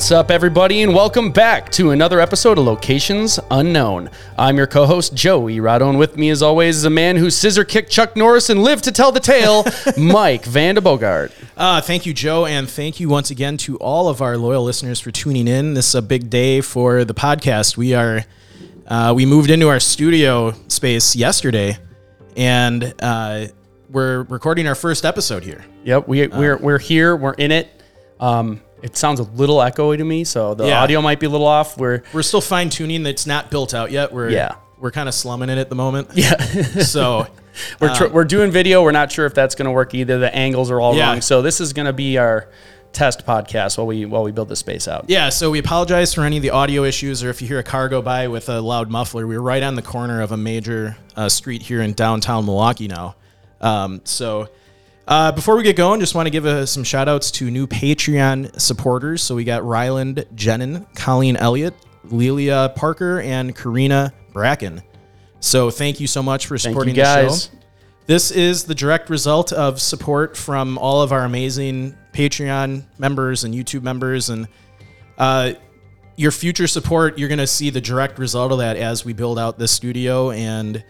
What's up, everybody, and welcome back to another episode of Locations Unknown. I'm your co host, Joey Rado, and with me, as always, is a man who scissor kicked Chuck Norris and lived to tell the tale, Mike Van de Bogart. Uh, thank you, Joe, and thank you once again to all of our loyal listeners for tuning in. This is a big day for the podcast. We are uh, we moved into our studio space yesterday, and uh, we're recording our first episode here. Yep, we, we're, we're here, we're in it. Um, it sounds a little echoey to me, so the Yeah. audio might be a little off. We're We're still fine tuning. It's not built out yet. We're Yeah. we're kind of slumming it at the moment. yeah, So we're tr- we're doing video. We're not sure if that's going to work either. The angles are all Yeah. wrong, so this is going to be our test podcast while we while we build the space out. Yeah, so we apologize for any of the audio issues, or if you hear a car go by with a loud muffler. We're right on the corner of a major uh, street here in downtown Milwaukee now. Um, so uh, before we get going, just want to give uh, some shout outs to new Patreon supporters. So we got Rylin Jensen, Colleen Elliott, Leila Parker, and Karina Bracken. So thank you so much for supporting the show. This is the direct result of support from all of our amazing Patreon members and YouTube members. And uh, your future support, you're going to see the direct result of that as we build out this studio and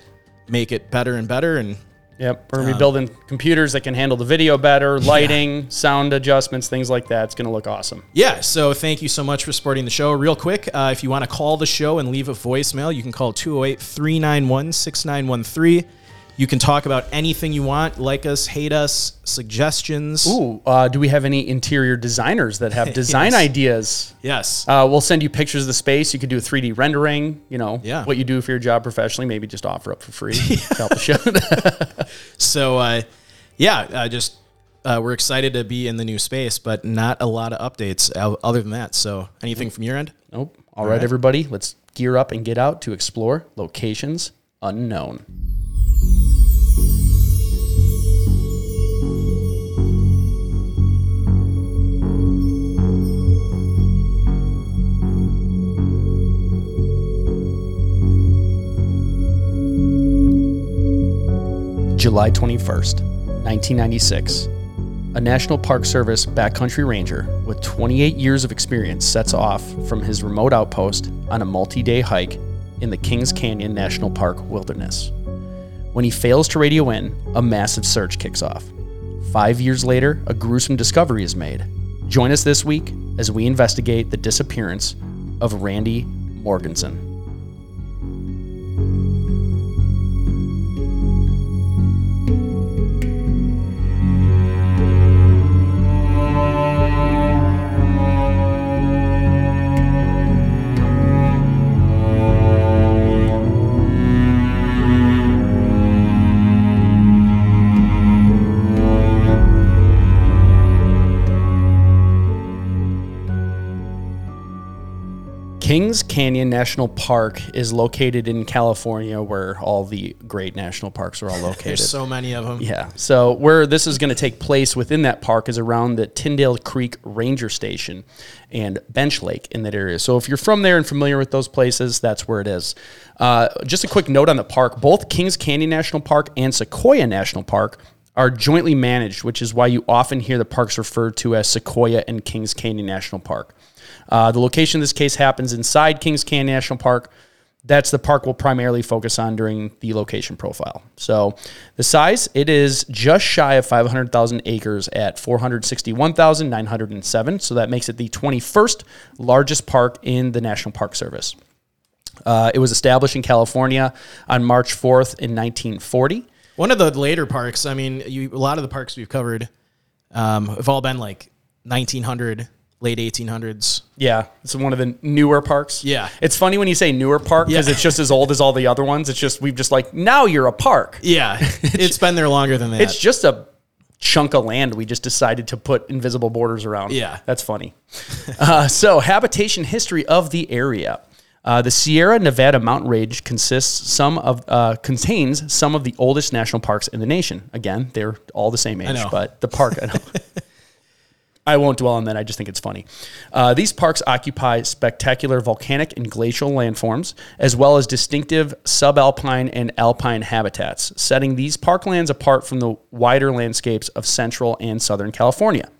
make it better and better. And Yep, we're gonna be building computers that can handle the video better, lighting, sound adjustments, things like that. It's gonna look awesome. yeah, so thank you so much for supporting the show. Real quick, uh, if you want to call the show and leave a voicemail, you can call 208 391 6913. You can talk about anything you want, like us, hate us, suggestions. Ooh, uh, do we have any interior designers that have design Yes. ideas? Yes. Uh, we'll send you pictures of the space. You could do a 3D rendering. You know, Yeah. what you do for your job professionally. Maybe just offer up for free. to Help the show. So, uh, yeah, uh, just uh, we're excited to be in the new space, but not a lot of updates other than that. So, anything from your end? nope. All right, everybody, let's gear up and get out to explore locations unknown. July 21st, 1996. A National Park Service backcountry ranger with 28 years of experience sets off from his remote outpost on a multi day hike in the Kings Canyon National Park wilderness. When he fails to radio in, a massive search kicks off. Five years later, a gruesome discovery is made. Join us this week as we investigate the disappearance of Randy Morgenson. Kings Canyon National Park is located in California, where all the great national parks are all located. There's so many of them. Yeah. So where this is going to take place within that park is around the Tyndall Creek Ranger Station and Bench Lake in that area. So if you're from there and familiar with those places, that's where it is. Uh, just a quick note on the park: both Kings Canyon National Park and Sequoia National Park are jointly managed, which is why you often hear the parks referred to as Sequoia and Kings Canyon National Park. Uh, the location in this case happens inside Kings Canyon National Park. That's the park we'll primarily focus on during the location profile. So, the size it is just shy of 500,000 acres at 461,907. So that makes it the 21st largest park in the National Park Service. Uh, it was established in California on March 4th in 1940. One of the later parks, I mean, you, a lot of the parks we've covered um, have all been like 1900 late 1800s. Yeah, it's one of the newer parks. Yeah. it's funny when you say newer park because Yeah. it's just as old as all the other ones. It's just we've just like now you're a park. Yeah, it's been there longer than that. It's just a chunk of land we just decided to put invisible borders around. Yeah. That's funny. uh, so, habitation history of the area. Uh, the Sierra Nevada mountain range consists some of uh, contains some of the oldest national parks in the nation. Again, they're all the same age, but the park. I, know. I won't dwell on that. I just think it's funny. Uh, these parks occupy spectacular volcanic and glacial landforms, as well as distinctive subalpine and alpine habitats, setting these parklands apart from the wider landscapes of central and southern California.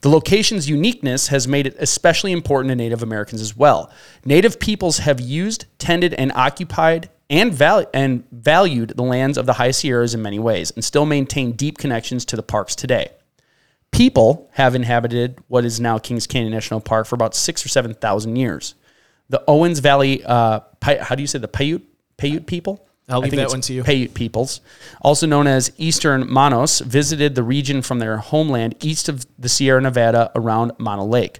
The location's uniqueness has made it especially important to Native Americans as well. Native peoples have used, tended, and occupied and, val- and valued the lands of the High Sierras in many ways, and still maintain deep connections to the parks today people have inhabited what is now Kings Canyon National Park for about six or seven thousand years. The Owens Valley, uh, Pai- how do you say the Paiute Paiute people? I'll leave that one to you. Paiute peoples, also known as Eastern Monos, visited the region from their homeland east of the Sierra Nevada around Mono Lake.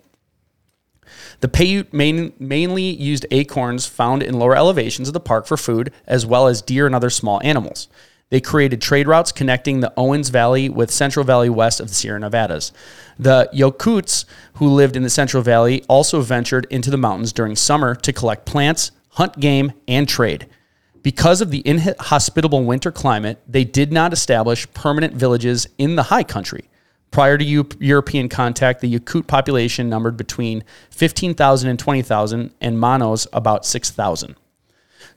The Paiute main, mainly used acorns found in lower elevations of the park for food, as well as deer and other small animals. They created trade routes connecting the Owens Valley with Central Valley west of the Sierra Nevadas. The Yokuts, who lived in the Central Valley, also ventured into the mountains during summer to collect plants, hunt game, and trade. Because of the inhospitable winter climate, they did not establish permanent villages in the high country. Prior to Eu- European contact, the Yokut population numbered between 15,000 and 20,000, and Monos about 6,000.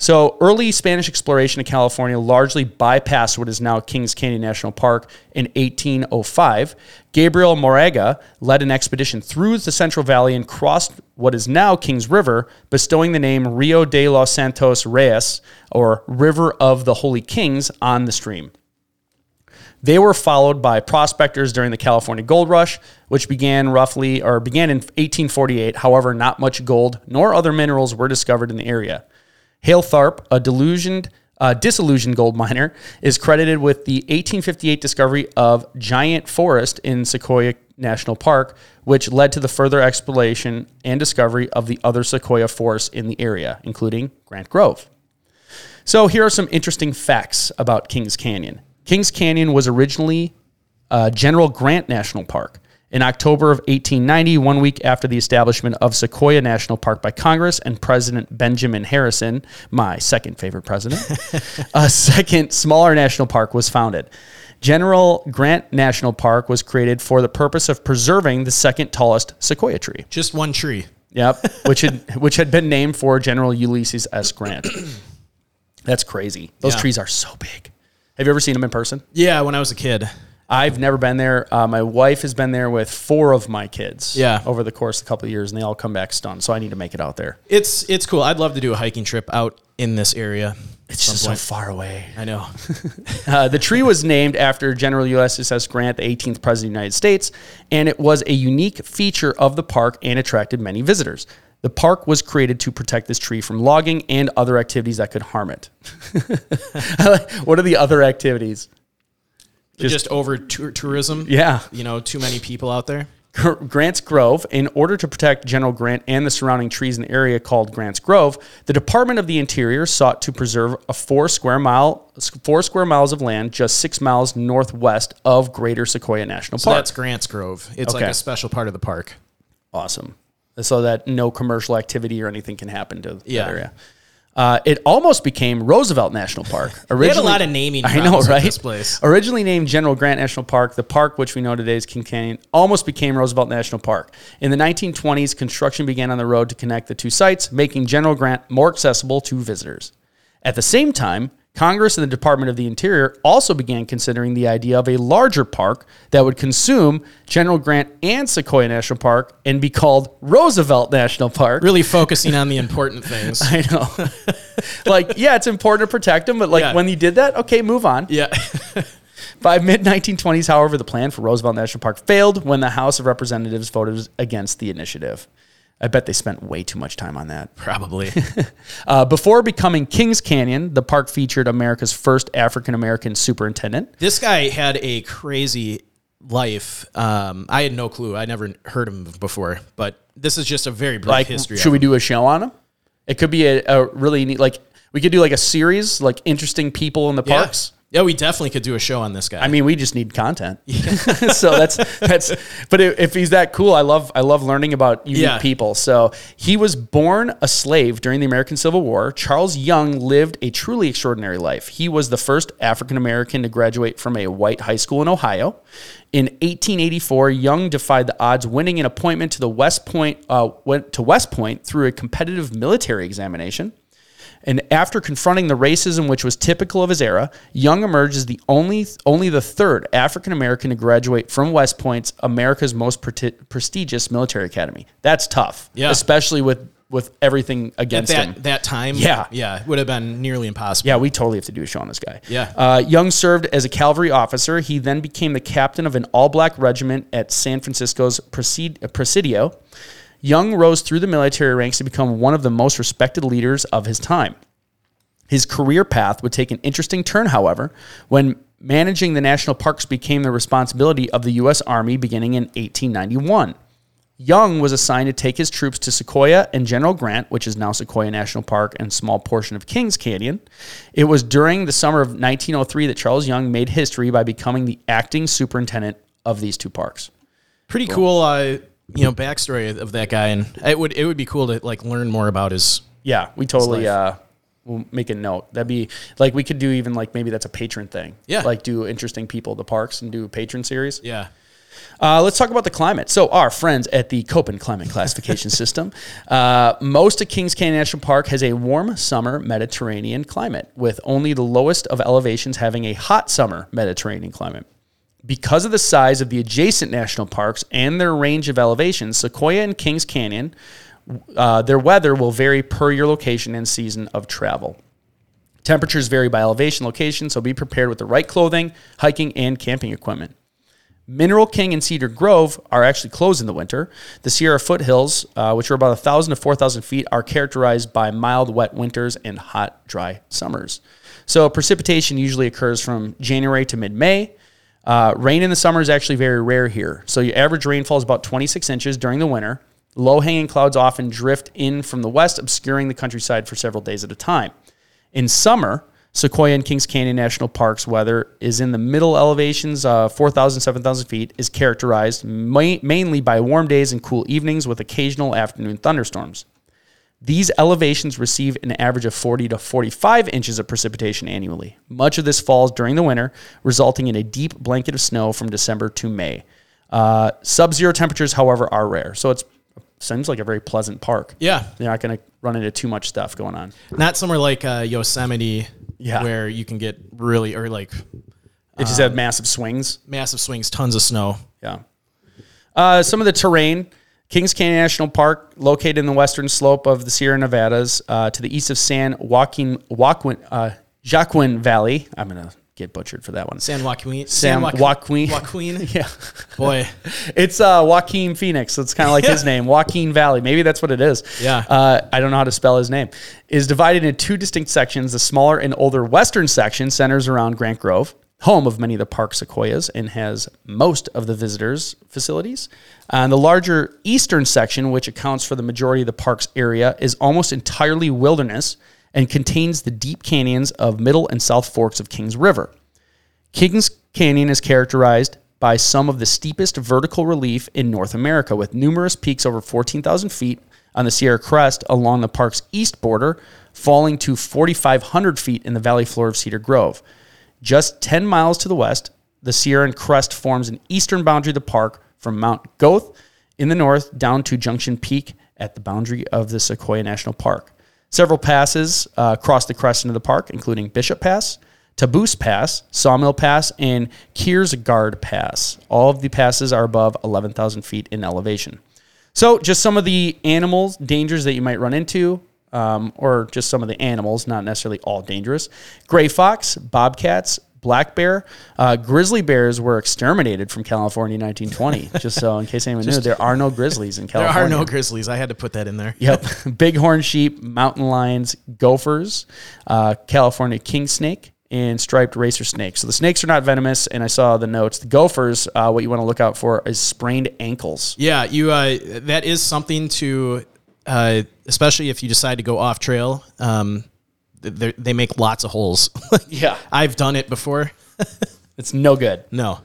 So, early Spanish exploration of California largely bypassed what is now Kings Canyon National Park in 1805. Gabriel Moraga led an expedition through the Central Valley and crossed what is now Kings River, bestowing the name Rio de los Santos Reyes, or River of the Holy Kings, on the stream. They were followed by prospectors during the California Gold Rush, which began roughly or began in 1848. However, not much gold nor other minerals were discovered in the area. Hale Tharp, a delusioned, uh, disillusioned gold miner, is credited with the 1858 discovery of giant forest in Sequoia National Park, which led to the further exploration and discovery of the other sequoia forests in the area, including Grant Grove. So here are some interesting facts about Kings Canyon. Kings Canyon was originally uh, General Grant National Park. In October of 1890, one week after the establishment of Sequoia National Park by Congress and President Benjamin Harrison, my second favorite president, a second smaller national park was founded. General Grant National Park was created for the purpose of preserving the second tallest sequoia tree. Just one tree. Yep, which had which had been named for General Ulysses S. Grant. That's crazy. Those Yeah. trees are so big. Have you ever seen them in person? Yeah, when I was a kid. I've never been there. Uh, my wife has been there with four of my kids. Yeah. over the course of a couple of years, and they all come back stunned. So I need to make it out there. It's it's cool. I'd love to do a hiking trip out in this area. It's just so far away. I know. Uh, the tree was named after General Ulysses S. Grant, the 18th President of the United States, and it was a unique feature of the park and attracted many visitors. The park was created to protect this tree from logging and other activities that could harm it. what are the other activities? Just, over tour- tourism. Yeah. You know, too many people out there. Grant's Grove, in order to protect General Grant and the surrounding trees in the area called Grant's Grove, the Department of the Interior sought to preserve a four square mile, four square miles of land just six miles northwest of Greater Sequoia National So Park. that's Grants Grove. It's like a special part of the park. awesome, so that no commercial activity or anything can happen to Yeah. that area. Uh, it almost became Roosevelt National Park. Originally, They had a lot of naming I know, right? this place. Originally named General Grant National Park, the park which we know today as King Canyon almost became Roosevelt National Park. In the 1920s, construction began on the road to connect the two sites, making General Grant more accessible to visitors. At the same time, Congress and the Department of the Interior also began considering the idea of a larger park that would consume General Grant and Sequoia National Park and be called Roosevelt National Park. Really focusing on the important things. I know. like, yeah, it's important to protect them, but like Yeah. when you did that, okay, move on. Yeah. By mid 1920s, however, the plan for Roosevelt National Park failed when the House of Representatives voted against the initiative. I bet they spent way too much time on that. Probably. Uh, before becoming Kings Canyon, the park featured America's first African American superintendent. this guy had a crazy life. Um, I had no clue. I never heard of him before, but this is just a very brief Like, history. should we do a show on him? It could be a, a really neat, like, we could do like a series, like interesting people in the Yeah. parks. Yeah, we definitely could do a show on this guy. I mean, we just need content. so that's that's. But if if he's that cool, I love I love learning about unique Yeah. people. So he was born a slave during the American Civil War. Charles Young lived a truly extraordinary life. He was the first African American to graduate from a white high school in Ohio. In 1884, Young defied the odds, winning an appointment to the West Point uh, went to West Point through a competitive military examination. And after confronting the racism which was typical of his era, Young emerged as the only only the third African American to graduate from West Point's America's most pre- prestigious military academy. That's tough, Yeah. especially with with everything against that him. that time, Yeah. yeah, it would have been nearly impossible. Yeah, we totally have to do a show on this guy. Yeah. Uh, Young served as a cavalry officer. He then became the captain of an all black regiment at San Francisco's Presid- uh, Presidio. Young rose through the military ranks to become one of the most respected leaders of his time. His career path would take an interesting turn, however, when managing the national parks became the responsibility of the U.S. Army beginning in 1891. Young was assigned to take his troops to Sequoia and General Grant, which is now Sequoia National Park and a small portion of Kings Canyon. It was during the summer of 1903 that Charles Young made history by becoming the acting superintendent of these two parks. pretty cool. uh, you know, backstory of that guy, and it would it would be cool to like learn more about his. Yeah, we totally uh we'll make a note. That'd be like we could do even like maybe that's a patron thing. Yeah. Like do interesting people at the parks and do a patron series. Yeah, Uh, let's talk about the climate. So, our friends at the Köppen Climate Classification System, uh, most of Kings Canyon National Park has a warm summer Mediterranean climate, with only the lowest of elevations having a hot summer Mediterranean climate. Because of the size of the adjacent national parks and their range of elevations, Sequoia and Kings Canyon, uh, their weather will vary per your location and season of travel. Temperatures vary by elevation location, so be prepared with the right clothing, hiking, and camping equipment. Mineral King and Cedar Grove are actually closed in the winter. The Sierra foothills, uh, which are about 1,000 to 4,000 feet, are characterized by mild, wet winters and hot, dry summers. So precipitation usually occurs from January to mid May. Uh, rain in the summer is actually very rare here. So your average rainfall is about 26 inches during the winter. Low hanging clouds often drift in from the west, obscuring the countryside for several days at a time. In summer, Sequoia and Kings Canyon National Park's weather is in the middle elevations, uh, 4,000, 7,000 feet, is characterized ma- mainly by warm days and cool evenings with occasional afternoon thunderstorms. These elevations receive an average of 40 to 45 inches of precipitation annually. Much of this falls during the winter, resulting in a deep blanket of snow from December to May. Uh, Sub zero temperatures, however, are rare. So it seems like a very pleasant park. yeah. You're not going to run into too much stuff going on. Not somewhere like uh, Yosemite, Yeah. where you can get really or like It just had massive swings. massive swings, tons of snow. Yeah. Uh, some of the terrain Kings Canyon National Park, located in the western slope of the Sierra Nevadas, uh, to the east of San Joaquin, Joaquin, uh, Joaquin Valley. I'm going to get butchered for that one. San Joaquin. San Joaquin. Joaquin. Joaquin. Yeah. Boy. It's uh, Joaquin Phoenix. So it's kind of like his name, Joaquin Valley. Maybe that's what it is. Yeah. Uh, I don't know how to spell his name. Is divided into two distinct sections. The smaller and older western section centers around Grant Grove, home of many of the park sequoias, and has most of the visitors' facilities. Uh, and the larger eastern section, which accounts for the majority of the park's area, is almost entirely wilderness and contains the deep canyons of Middle and South Forks of Kings River. Kings Canyon is characterized by some of the steepest vertical relief in North America, with numerous peaks over 14,000 feet on the Sierra Crest along the park's east border, falling to 4,500 feet in the valley floor of Cedar Grove. Just 10 miles to the west, the Sierra Crest forms an eastern boundary of the park from Mount Goethe in the north down to Junction Peak at the boundary of the Sequoia National Park. Several passes uh, cross the crest into the park, including Bishop Pass, Taboose Pass, Sawmill Pass, and Kearsarge Pass. All of the passes are above 11,000 feet in elevation. So, just some of the animals, dangers that you might run into, um, or just some of the animals, not necessarily all dangerous. Gray fox, bobcats, black bear, uh, grizzly bears were exterminated from California in 1920. just so, in case anyone knew, there are no grizzlies in California. There are no grizzlies. I had to put that in there. Yep. Bighorn sheep, mountain lions, gophers, uh, California king snake, and striped racer snakes. So the snakes are not venomous, and I saw the notes. The gophers, uh, what you want to look out for is sprained ankles. Yeah, you. Uh, that is something to, uh, especially if you decide to go off trail. Um, they they make lots of holes. Yeah. I've done it before. It's no good. No.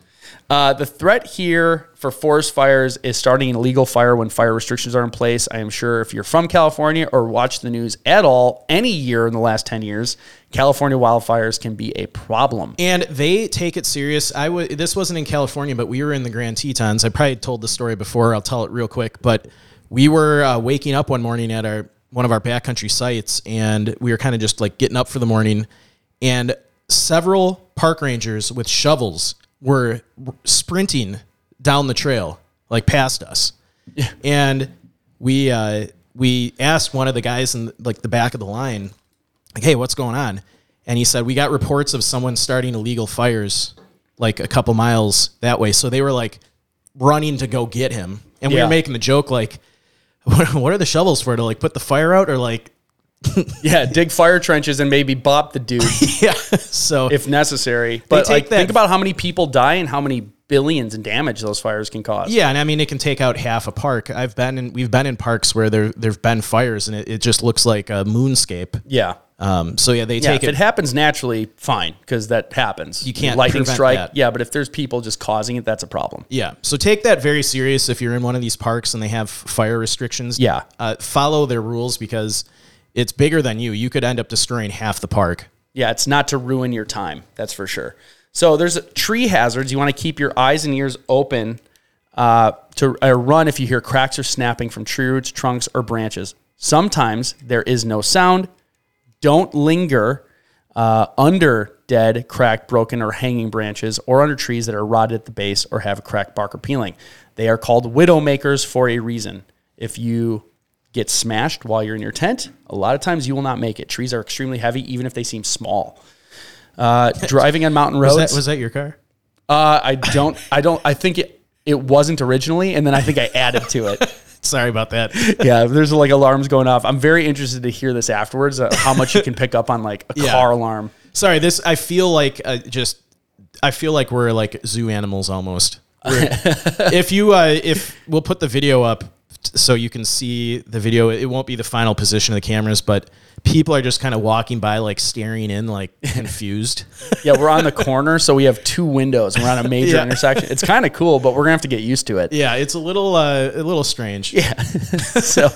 Uh, the threat here for forest fires is starting an illegal fire when fire restrictions are in place. I am sure if you're from California or watch the news at all any year in the last 10 years, California wildfires can be a problem. And they take it serious. I this wasn't in California, but we were in the Grand Tetons. I probably told the story before. I'll tell it real quick. But we were uh, waking up one morning at our one of our backcountry sites, and we were kind of just like getting up for the morning, and several park rangers with shovels were sprinting down the trail, like past us. And we uh, we asked one of the guys in like the back of the line, like, "Hey, what's going on?" And he said, "We got reports of someone starting illegal fires like a couple miles that way." So they were like running to go get him, and we Yeah. were making the joke like, "What, what are the shovels for? To like put the fire out, or like, Yeah, dig fire trenches and maybe bop the dude yeah?" So if necessary. But like, that- think about how many people die and how many billions in damage those fires can cause. Yeah, and I mean it can take out half a park. I've been in we've been in parks where there there've been fires and it, it just looks like a moonscape. Yeah. Um, so yeah, they Yeah, take if it it. happens naturally, fine, because that happens. You can't lightning strike. that. Yeah, but if there's people just causing it, that's a problem. yeah, so take that very serious if you're in one of these parks and they have fire restrictions. Yeah. uh, follow their rules because it's bigger than you. You could end up destroying half the park. Yeah, it's not to ruin your time. That's for sure. So there's tree hazards. You want to keep your eyes and ears open uh, to uh, run if you hear cracks or snapping from tree roots, trunks, or branches. Sometimes there is no sound. Don't linger uh, under dead, cracked, broken, or hanging branches or under trees that are rotted at the base or have a cracked bark or peeling. They are called widow makers for a reason. If you get smashed while you're in your tent, a lot of times you will not make it. Trees are extremely heavy, even if they seem small. Uh, driving on mountain roads. Was that was that your car? uh, I don't. I don't. I think it. It wasn't originally, and then I think I added to it. Sorry about that. yeah, there's like alarms going off. I'm very interested to hear this afterwards. Uh, how much you can pick up on like a Yeah. car alarm. Sorry, this I feel like uh, just I feel like we're like zoo animals almost. If you uh, if we'll put the video up so you can see the video, it won't be the final position of the cameras, but people are just kind of walking by like staring in like confused. Yeah, we're on the corner, so we have two windows. We're on a major Yeah. intersection. It's kind of cool, but we're gonna have to get used to it. yeah, it's a little uh, a little strange. Yeah. so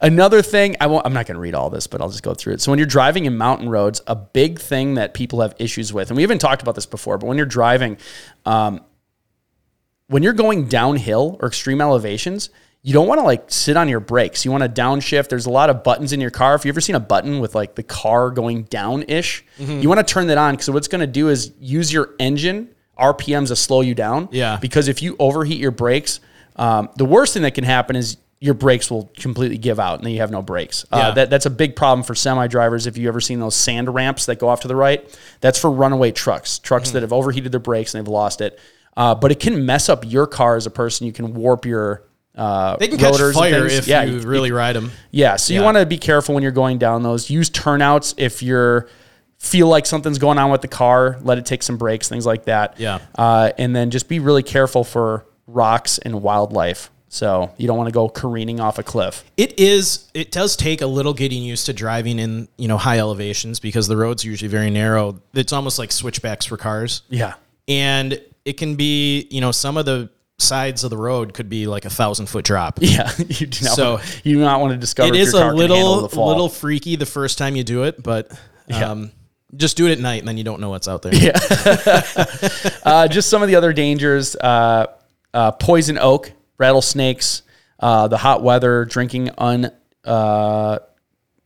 another thing, I won't I'm not going to read all this, but I'll just go through it. So when you're driving in mountain roads, a big thing that people have issues with, and we haven't talked about this before, but when you're driving, um, when you're going downhill or extreme elevations, you don't want to like sit on your brakes. You want to downshift. There's a lot of buttons in your car. If you ever seen a button with like the car going down ish, you want to turn that on because what's going to do is use your engine RPMs to slow you down. Yeah. Because if you overheat your brakes, um, the worst thing that can happen is your brakes will completely give out and then you have no brakes. Uh, Yeah. that, that's a big problem for semi drivers. If you ever seen those sand ramps that go off to the right, that's for runaway trucks, trucks Mm-hmm. that have overheated their brakes and they've lost it. Uh, but it can mess up your car as a person. You can warp your uh, They can catch fire if you really ride them. Yeah, so you want to be careful when you're going down those. Use turnouts if you're feel like something's going on with the car. Let it take some breaks, things like that. Yeah. uh, and then just be really careful for rocks and wildlife. So you don't want to go careening off a cliff. It is. It does take a little getting used to driving in you know high elevations because the roads are usually very narrow. It's almost like switchbacks for cars. Yeah, and it can be you know some of the sides of the road could be like a thousand foot drop yeah. you do not. So- want, you do not want to discover. it is a little little freaky the first time you do it but um, just do it at night and then you don't know what's out there Uh, just some of the other dangers: uh, uh, poison oak, rattlesnakes, uh, the hot weather, drinking un uh,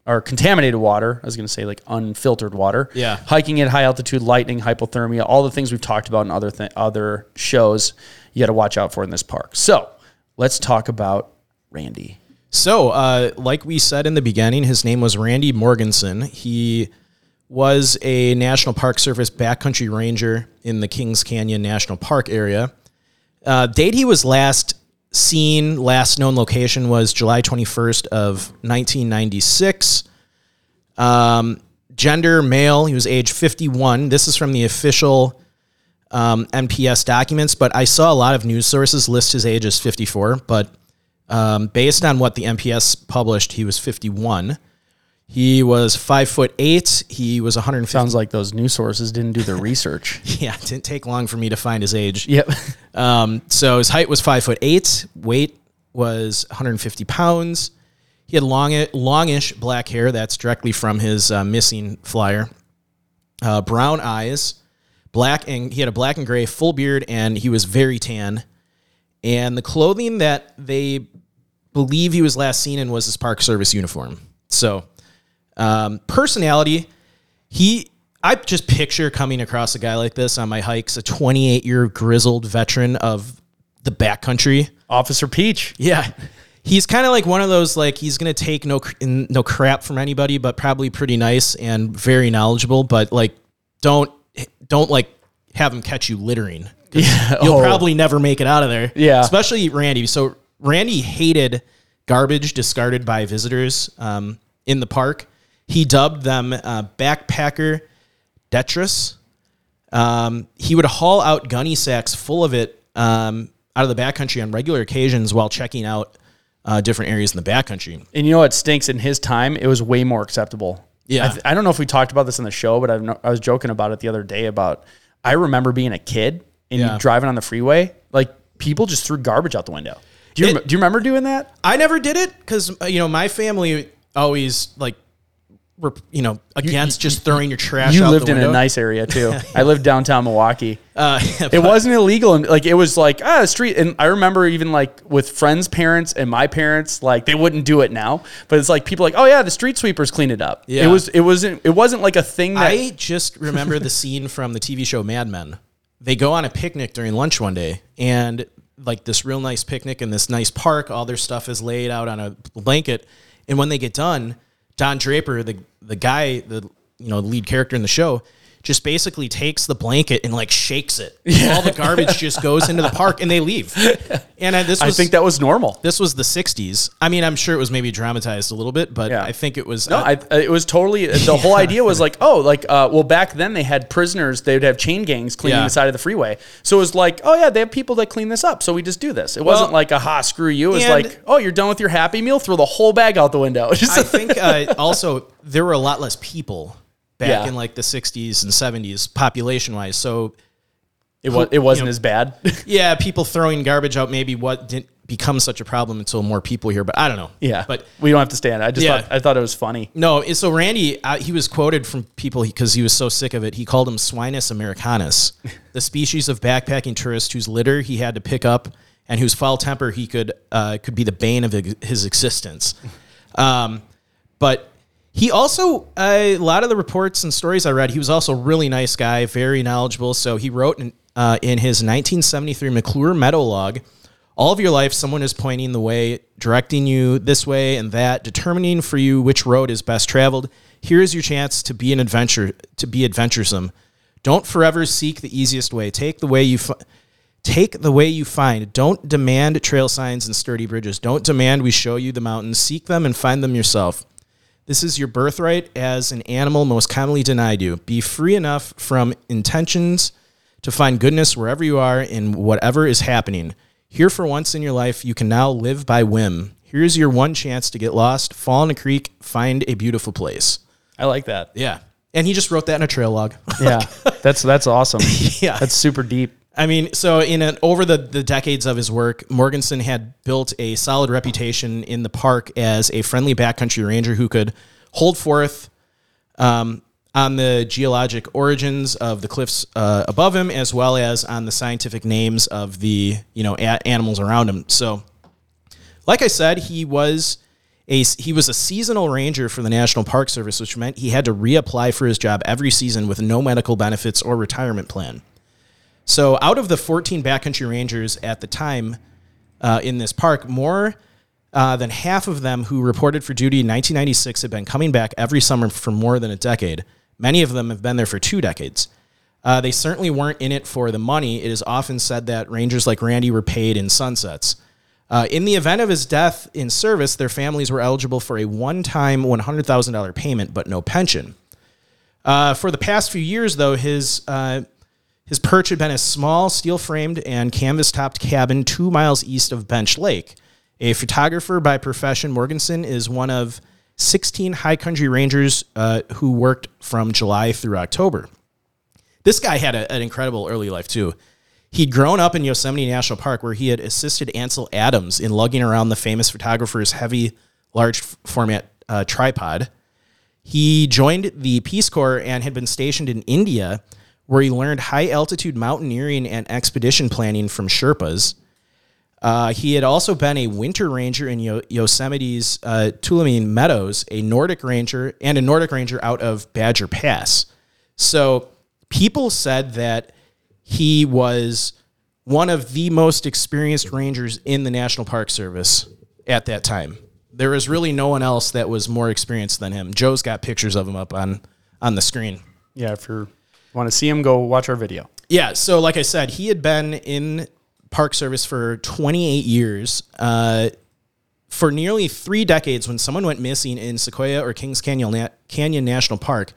or contaminated water. I was going to say like unfiltered water. Yeah. hiking at high altitude, lightning, hypothermia, all the things we've talked about in other th- other shows. You got to watch out for in this park. So let's talk about Randy. so uh, like we said in the beginning his name was randy morgenson he was a national park service backcountry ranger in the kings canyon national park area uh, date he was last seen last known location was july 21st of 1996 Um, gender male. He was age 51. This is from the official um, NPS documents, but I saw a lot of news sources list his age as 54. But um, based on what the NPS published, he was 51. He was five foot eight. He was 150. Sounds like those news sources didn't do their research. Yeah, it didn't take long for me to find his age. yep. Um, so his height was five foot eight. Weight was 150 pounds. He had long, longish black hair. That's directly from his uh, missing flyer. Uh, brown eyes, black, and he had a black and gray full beard, and he was very tan. And the clothing that they believe he was last seen in was his Park Service uniform. So, um, personality, he. I just picture coming across a guy like this on my hikes, a 28 year grizzled veteran of the backcountry. Officer Peach. Yeah. He's kind of like one of those like he's gonna take no no crap from anybody, but probably pretty nice and very knowledgeable. But like, don't don't like have him catch you littering. Yeah. You'll Oh. probably never make it out of there. Yeah. especially Randy. So Randy hated garbage discarded by visitors um, in the park. He dubbed them uh, backpacker detritus. Um, he would haul out gunny sacks full of it um, out of the backcountry on regular occasions while checking out uh, different areas in the backcountry. And you know what stinks? In his time, it was way more acceptable. Yeah. I, th- I don't know if we talked about this in the show, but I've no, I was joking about it the other day. About I remember being a kid and Yeah. driving on the freeway, like people just threw garbage out the window. Do you It- rem- do you remember doing that? I never did it because you know my family always like you know against just throwing your trash. You out lived the in a nice area too. I lived downtown Milwaukee. Uh, It wasn't illegal, and like it was like ah street. And I remember even like with friends' parents and my parents, like they wouldn't do it now. But it's like people like, oh yeah, the street sweepers clean it up. Yeah. It was it wasn't it wasn't like a thing that I just remember the scene from the TV show Mad Men. They go on a picnic during lunch one day, and like this real nice picnic in this nice park. All their stuff is laid out on a blanket, and when they get done, Don Draper, the the guy, the you know lead character in the show, just basically takes the blanket and like shakes it. All the garbage just goes into the park, and they leave. And uh, this I think that was normal. this was the '60s. I mean, I'm sure it was maybe dramatized a little bit, but Yeah. I think it was. No, uh, I, it was totally the whole idea was like, oh, like uh, well, back then they had prisoners. They would have chain gangs cleaning Yeah. the side of the freeway. So it was like, oh yeah, they have people that clean this up. So we just do this. It wasn't like a ha, screw you. It was like, oh, you're done with your Happy Meal, throw the whole bag out the window. I think uh, also there were a lot less people back Yeah. in like the 60s and 70s population wise. So it was it wasn't you know- as bad. yeah, people throwing garbage out maybe what didn't become such a problem until more people here, but I don't know. yeah, But we don't have to stand. I just Yeah. thought I thought it was funny. no, so Randy, uh, he was quoted from people because he was so sick of it. He called him Swinus americanus, the species of backpacking tourist whose litter he had to pick up and whose foul temper he could uh, could be the bane of his existence. Um, but he also uh, a lot of the reports and stories I read, he was also a really nice guy, very knowledgeable. So he wrote in, uh, in his 1973 McClure Meadow log. All of your life, someone is pointing the way, directing you this way and that, determining for you which road is best traveled. Here is your chance to be an adventure, to be adventuresome. Don't forever seek the easiest way. Take the way you fi- take the way you find. Don't demand trail signs and sturdy bridges. Don't demand we show you the mountains. Seek them and find them yourself. This is your birthright as an animal most commonly denied you. Be free enough from intentions to find goodness wherever you are in whatever is happening. Here for once in your life, you can now live by whim. Here's your one chance to get lost, fall in a creek, find a beautiful place. I like that. Yeah. And he just wrote that in a trail log. Yeah, that's that's awesome. Yeah. that's super deep. I mean, so in an, over the, the decades of his work, Morgenson had built a solid reputation in the park as a friendly backcountry ranger who could hold forth um, on the geologic origins of the cliffs uh, above him, as well as on the scientific names of the you know a- animals around him. So, like I said, he was a he was a seasonal ranger for the National Park Service, which meant he had to reapply for his job every season with no medical benefits or retirement plan. So, out of the 14 backcountry rangers at the time uh, in this park, more uh, than half of them who reported for duty in 1996 had been coming back every summer for more than a decade. Many of them have been there for two decades. Uh, they certainly weren't in it for the money. It is often said that rangers like Randy were paid in sunsets. Uh, in the event of his death in service, their families were eligible for a one time $100,000 payment, but no pension. Uh, for the past few years, though, his uh, his perch had been a small steel framed and canvas topped cabin two miles east of Bench Lake. A photographer by profession, Morgenson is one of 16 high country rangers uh, who worked from July through October. This guy had a, an incredible early life, too. He'd grown up in Yosemite National Park where he had assisted Ansel Adams in lugging around the famous photographer's heavy, large format uh, tripod. He joined the Peace Corps and had been stationed in India, where he learned high altitude mountaineering and expedition planning from Sherpas. Uh, he had also been a winter ranger in Yo- Yosemite's uh, Tuolumne Meadows, a Nordic ranger, and a Nordic ranger out of Badger Pass. So people said that he was one of the most experienced rangers in the National Park Service at that time. There was really no one else that was more experienced than him. Joe's got pictures of him up on on the screen. Yeah, if you want to see him, go watch our video. Yeah, so like I said, he had been in Park Service for 28 years. Uh, for nearly three decades, when someone went missing in Sequoia or Kings Canyon, Na- Canyon National Park,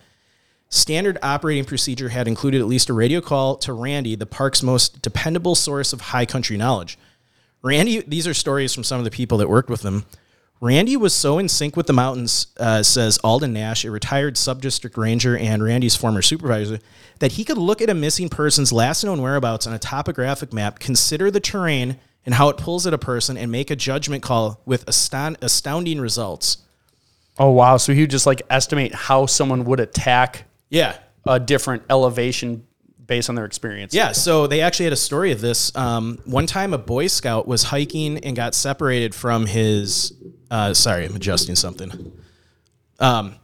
standard operating procedure had included at least a radio call to Randy, the park's most dependable source of high country knowledge. Randy, these are stories from some of the people that worked with him. Randy was so in sync with the mountains, uh, says Alden Nash, a retired subdistrict ranger and Randy's former supervisor, that he could look at a missing person's last known whereabouts on a topographic map, consider the terrain and how it pulls at a person, and make a judgment call with aston- astounding results. Oh wow! So he would just like estimate how someone would attack Yeah. a different elevation based on their experience. Yeah, so they actually had a story of this. Um, one time, a Boy Scout was hiking and got separated from his. Uh, sorry, I'm adjusting something. Um,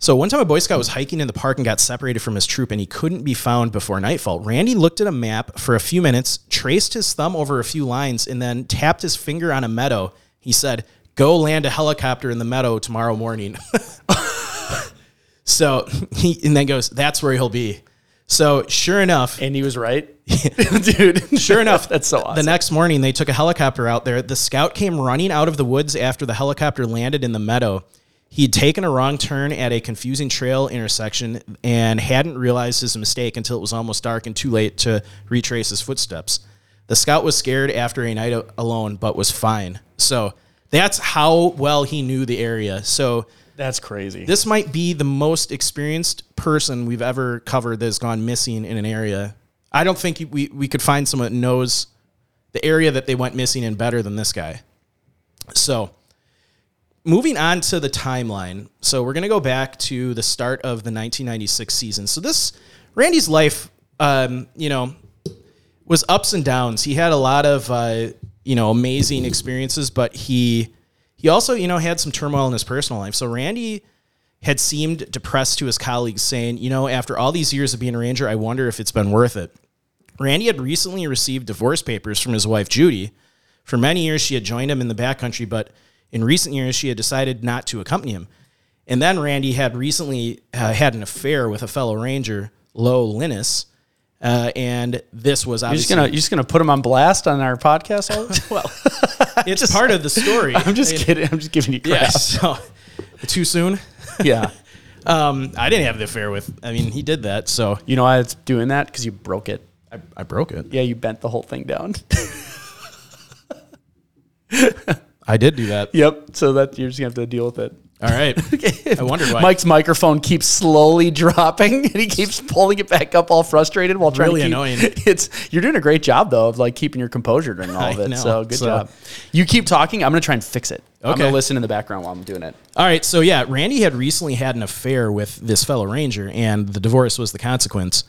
so one time, a Boy Scout was hiking in the park and got separated from his troop, and he couldn't be found before nightfall. Randy looked at a map for a few minutes, traced his thumb over a few lines, and then tapped his finger on a meadow. He said, "Go land a helicopter in the meadow tomorrow morning." so he and then goes, "That's where he'll be." So sure enough, and he was right, dude. Sure enough, that's so awesome. the next morning they took a helicopter out there. The scout came running out of the woods after the helicopter landed in the meadow. He'd taken a wrong turn at a confusing trail intersection and hadn't realized his mistake until it was almost dark and too late to retrace his footsteps. The scout was scared after a night alone, but was fine. So that's how well he knew the area. So that's crazy. this might be the most experienced person we've ever covered that has gone missing in an area. I don't think we, we could find someone that knows the area that they went missing in better than this guy. So, moving on to the timeline. So, we're going to go back to the start of the 1996 season. So, this Randy's life, um, you know, was ups and downs. He had a lot of, uh, you know, amazing experiences, but he he also, you know, had some turmoil in his personal life. So Randy had seemed depressed to his colleagues, saying, you know, after all these years of being a ranger, I wonder if it's been worth it. Randy had recently received divorce papers from his wife Judy. For many years, she had joined him in the backcountry, but in recent years, she had decided not to accompany him. And then Randy had recently uh, had an affair with a fellow ranger, Lo Lyness. Uh, and this was You're just gonna you're just gonna put him on blast on our podcast. well, it's part of the story. I'm just kidding. I'm just giving you crap. Yeah. So too soon. Yeah. Um, I didn't have the affair with. I mean, he did that, so You know why it's doing that? Because you broke it. I, I broke it. Yeah, you bent the whole thing down. I did do that. yep. So that you're just gonna have to deal with it. All right. I wondered why. Mike's microphone keeps slowly dropping, and he keeps pulling it back up, all frustrated while trying Really to keep. annoying. It's you're doing a great job though of like keeping your composure during all of it. So good So- job. You keep talking. I'm gonna try and fix it. Okay. I'm Okay. gonna listen in the background while I'm doing it. All right. So yeah, Randy had recently had an affair with this fellow ranger, and the divorce was the consequence.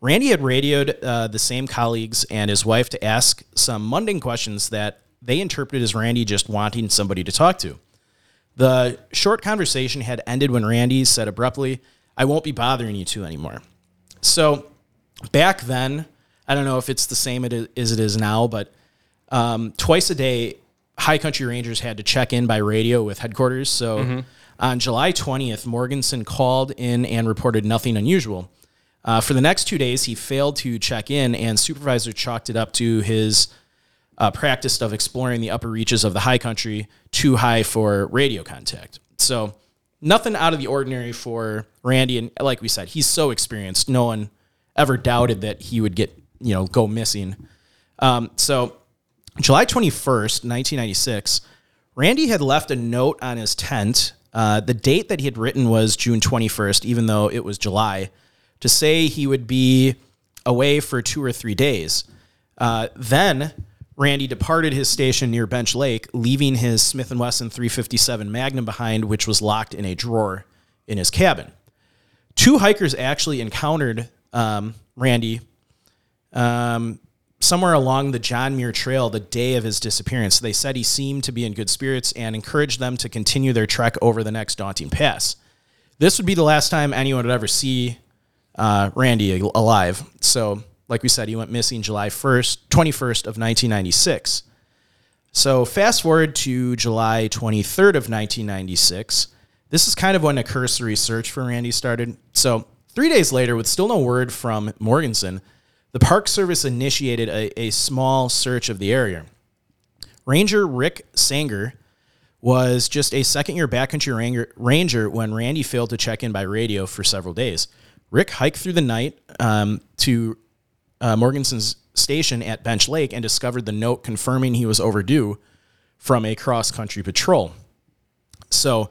Randy had radioed uh, the same colleagues and his wife to ask some mundane questions that they interpreted as Randy just wanting somebody to talk to. The short conversation had ended when Randy said abruptly, I won't be bothering you two anymore. So back then, I don't know if it's the same as it is now, but um, twice a day, High Country Rangers had to check in by radio with headquarters. So on July 20th, Morgenson called in and reported nothing unusual. Uh, for the next two days, he failed to check in, and supervisor chalked it up to his uh, practice of exploring the upper reaches of the high country too high for radio contact. So nothing out of the ordinary for Randy. And like we said, he's so experienced. No one ever doubted that he would get, you know, go missing. Um, so July 21st, 1996, Randy had left a note on his tent. Uh, the date that he had written was June 21st, even though it was July, to say he would be away for two or three days. Uh, then Randy departed his station near Bench Lake, leaving his Smith & Wesson 357 Magnum behind, which was locked in a drawer in his cabin. Two hikers actually encountered um, Randy um, somewhere along the John Muir Trail the day of his disappearance. They said he seemed to be in good spirits and encouraged them to continue their trek over the next daunting pass. This would be the last time anyone would ever see uh, Randy alive. So, like we said, he went missing July 1st, 21st of 1996. So, fast forward to July 23rd of 1996. This is kind of when a cursory search for Randy started. So, three days later, with still no word from Morgenson, the Park Service initiated a, a small search of the area. Ranger Rick Sanger was just a second year backcountry ranger, when Randy failed to check in by radio for several days. Rick hiked through the night um, to uh, Morgenson's station at Bench Lake and discovered the note confirming he was overdue from a cross country patrol. So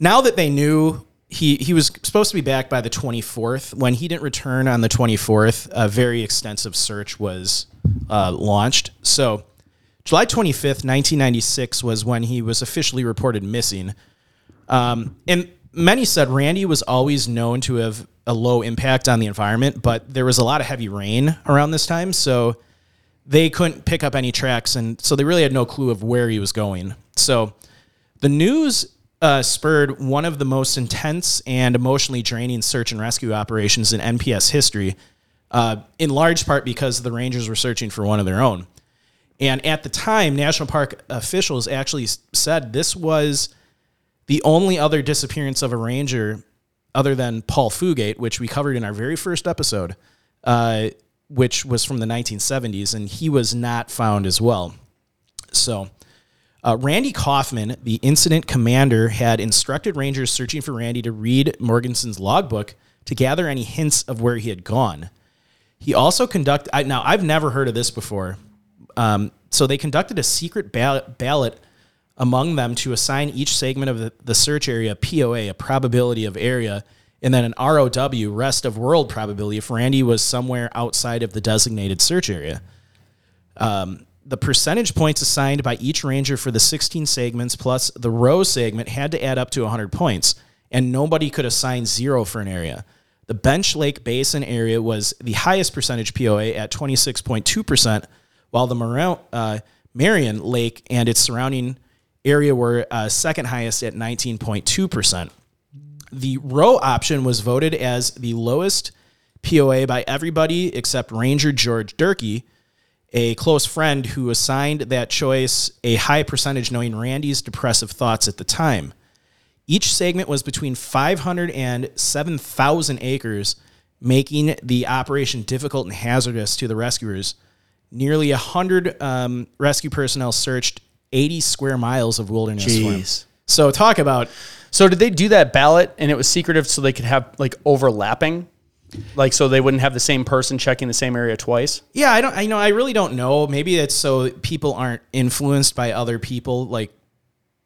now that they knew he he was supposed to be back by the 24th, when he didn't return on the 24th, a very extensive search was uh, launched. So July 25th, 1996 was when he was officially reported missing. Um, and many said Randy was always known to have a low impact on the environment, but there was a lot of heavy rain around this time, so they couldn't pick up any tracks, and so they really had no clue of where he was going. So the news uh, spurred one of the most intense and emotionally draining search and rescue operations in NPS history, uh, in large part because the Rangers were searching for one of their own. And at the time, national park officials actually said this was the only other disappearance of a ranger other than Paul Fugate, which we covered in our very first episode, uh, which was from the 1970s, and he was not found as well. So, uh, Randy Coffman, the incident commander, had instructed rangers searching for Randy to read Morgenson's logbook to gather any hints of where he had gone. He also conducted. Now, I've never heard of this before. Um, so they conducted a secret ballot among them to assign each segment of the, the search area POA, a probability of area, and then an ROW, rest of world probability, if Randy was somewhere outside of the designated search area. Um, the percentage points assigned by each ranger for the 16 segments plus the row segment had to add up to 100 points, and nobody could assign zero for an area. The Bench Lake Basin area was the highest percentage POA at 26.2%, while the Mar- uh, Marion Lake and its surrounding area were uh, second highest at 19.2%. The row option was voted as the lowest POA by everybody except Ranger George Durkee, a close friend who assigned that choice a high percentage knowing Randy's depressive thoughts at the time. Each segment was between 500 and 7,000 acres, making the operation difficult and hazardous to the rescuers. Nearly 100 um, rescue personnel searched 80 square miles of wilderness. Jeez. So talk about So did they do that ballot and it was secretive so they could have like overlapping? Like so they wouldn't have the same person checking the same area twice? yeah. I don't. I know. I really don't know. Maybe it's so people aren't influenced by other people. Like,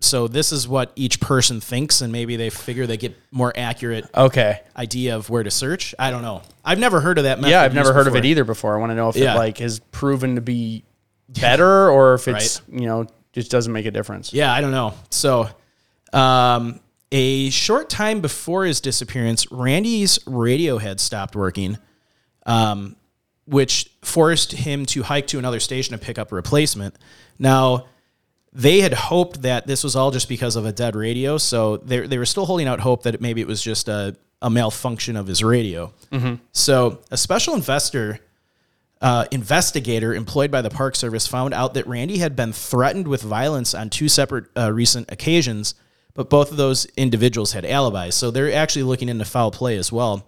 so this is what each person thinks, and maybe they figure they get more accurate Okay. idea of where to search. I don't know. I've never heard of that. Method Yeah, I've never heard of it either before. I want to know if Yeah. it like has proven to be better or if it's, you know, just doesn't make a difference. Yeah, I don't know. So, um, a short time before his disappearance, Randy's radio had stopped working, um, which forced him to hike to another station to pick up a replacement. Now, they had hoped that this was all just because of a dead radio, so they, they were still holding out hope that maybe it was just a, a malfunction of his radio. So, a special investor uh, investigator employed by the Park Service found out that Randy had been threatened with violence on two separate uh, recent occasions, but both of those individuals had alibis. So they're actually looking into foul play as well.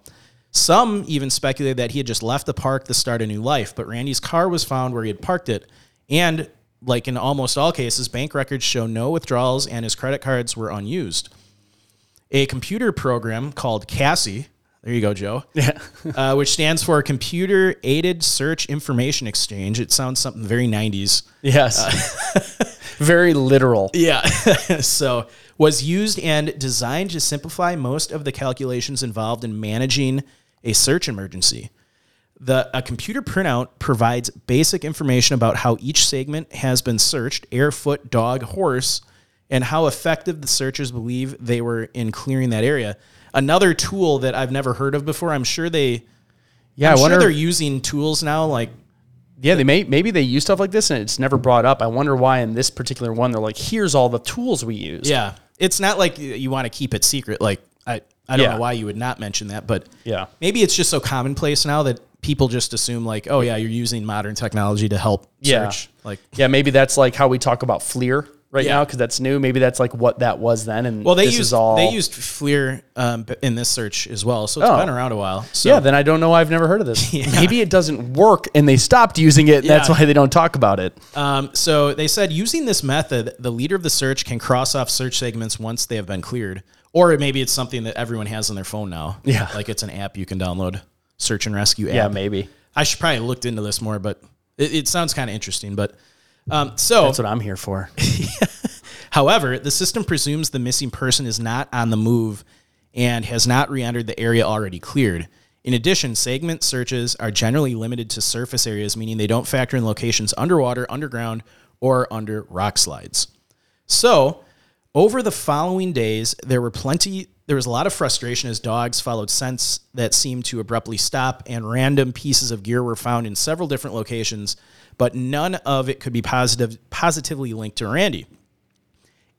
Some even speculated that he had just left the park to start a new life, but Randy's car was found where he had parked it. And like in almost all cases, bank records show no withdrawals and his credit cards were unused. a computer program called CASIE. There you go, Joe. Yeah. uh, which stands for Computer Aided Search Information Exchange. It sounds something very 90s. Yes. very literal. Yeah. so was used and designed to simplify most of the calculations involved in managing a search emergency. The a computer printout provides basic information about how each segment has been searched, air, foot, dog, horse, and how effective the searchers believe they were in clearing that area. Another tool that I've never heard of before. I'm sure they Yeah, I'm I wonder. sure they're using tools now like yeah, they may maybe they use stuff like this and it's never brought up. I wonder why in this particular one they're like, here's all the tools we use. Yeah. It's not like you want to keep it secret. Like I, I don't Yeah. know why you would not mention that, but Yeah. maybe it's just so commonplace now that people just assume like, oh yeah, you're using modern technology to help Yeah. search. Like, Yeah, maybe that's like how we talk about FLIR right Yeah. now because that's new. Maybe that's like what that was then. And well, they this used is all. they used FLIR um, in this search as well, so it's Oh. been around a while. So yeah, then I don't know. why I've never heard of this. Maybe it doesn't work and they stopped using it. And That's why they don't talk about it. Um, so they said using this method, the leader of the search can cross off search segments once they have been cleared, or maybe it's something that everyone has on their phone now. Yeah. like it's an app you can download, search and rescue app. Yeah, maybe. I should probably looked into this more, but it, it sounds kind of interesting. But um, so, That's what I'm here for. however, the system presumes the missing person is not on the move and has not re-entered the area already cleared. In addition, segment searches are generally limited to surface areas, meaning they don't factor in locations underwater, underground, or under rock slides. So, over the following days, there were plenty. There was a lot of frustration as dogs followed scents that seemed to abruptly stop, and random pieces of gear were found in several different locations, but none of it could be positive, positively linked to Randy.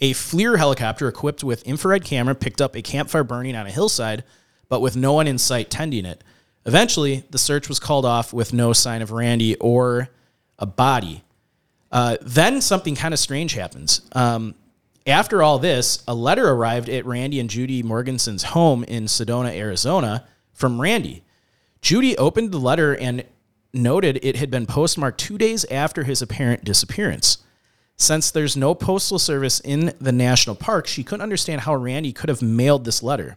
A FLIR helicopter equipped with infrared camera picked up a campfire burning on a hillside, but with no one in sight tending it. Eventually, the search was called off with no sign of Randy or a body. Uh, then something kind of strange happens. Um, after all this, a letter arrived at Randy and Judy Morgenson's home in Sedona, Arizona, from Randy. Judy opened the letter and noted it had been postmarked two days after his apparent disappearance. Since there's no postal service in the national park, she couldn't understand how Randy could have mailed this letter.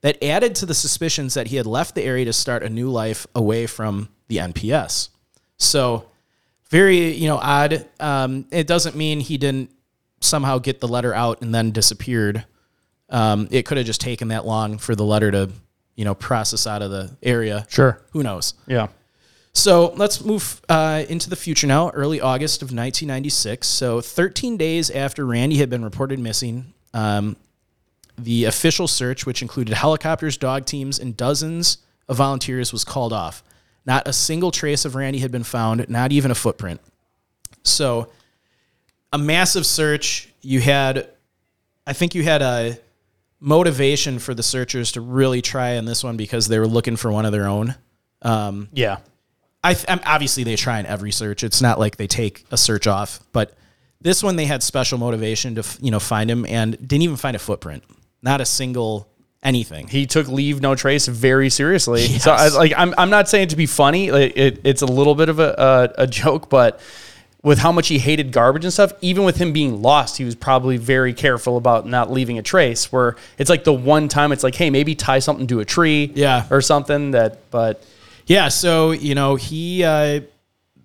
That added to the suspicions that he had left the area to start a new life away from the NPS. So, very you know odd. Um, it doesn't mean he didn't somehow get the letter out and then disappeared. Um, it could have just taken that long for the letter to you know process out of the area. Sure. Who knows? Yeah. So let's move uh, into the future now, early August of 1996. So 13 days after Randy had been reported missing, um, the official search, which included helicopters, dog teams, and dozens of volunteers, was called off. Not a single trace of Randy had been found, not even a footprint. So, a massive search. You had, I think you had a motivation for the searchers to really try on this one because they were looking for one of their own. Um, Yeah. I th- obviously they try in every search. It's not like they take a search off, but this one they had special motivation to you know find him and didn't even find a footprint, not a single anything. He took leave no trace very seriously. So I, like I'm I'm not saying to be funny. Like it, it's a little bit of a, a a joke, but with how much he hated garbage and stuff, even with him being lost, he was probably very careful about not leaving a trace. Where it's like the one time it's like, hey, maybe tie something to a tree, Yeah. or something that. But Yeah, so you know he uh,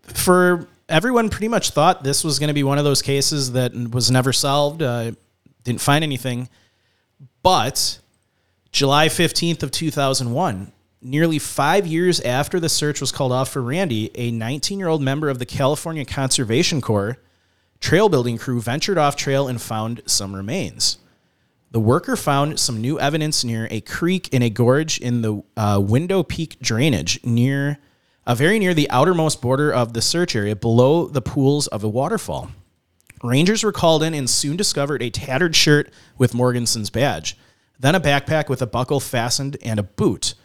for everyone pretty much thought this was going to be one of those cases that was never solved. Uh, didn't find anything, but July fifteenth of two thousand one, nearly five years after the search was called off for Randy, a nineteen-year-old member of the California Conservation Corps trail building crew ventured off trail and found some remains. The worker found some new evidence near a creek in a gorge in the uh, Window Peak drainage near, uh, very near the outermost border of the search area, below the pools of a waterfall. Rangers were called in and soon discovered a tattered shirt with Morgenson's badge, then a backpack with a buckle fastened and a boot.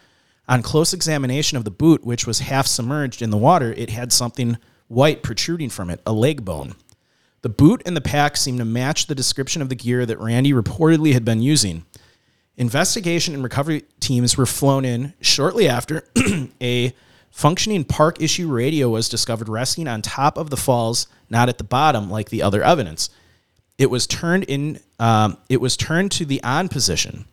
On close examination of the boot, which was half submerged in the water, it had something white protruding from it, a leg bone. The boot and the pack seemed to match the description of the gear that Randy reportedly had been using. Investigation and recovery teams were flown in shortly after a functioning park issue radio was discovered resting on top of the falls, not at the bottom like the other evidence. It was turned in. Um, it was turned to the on position.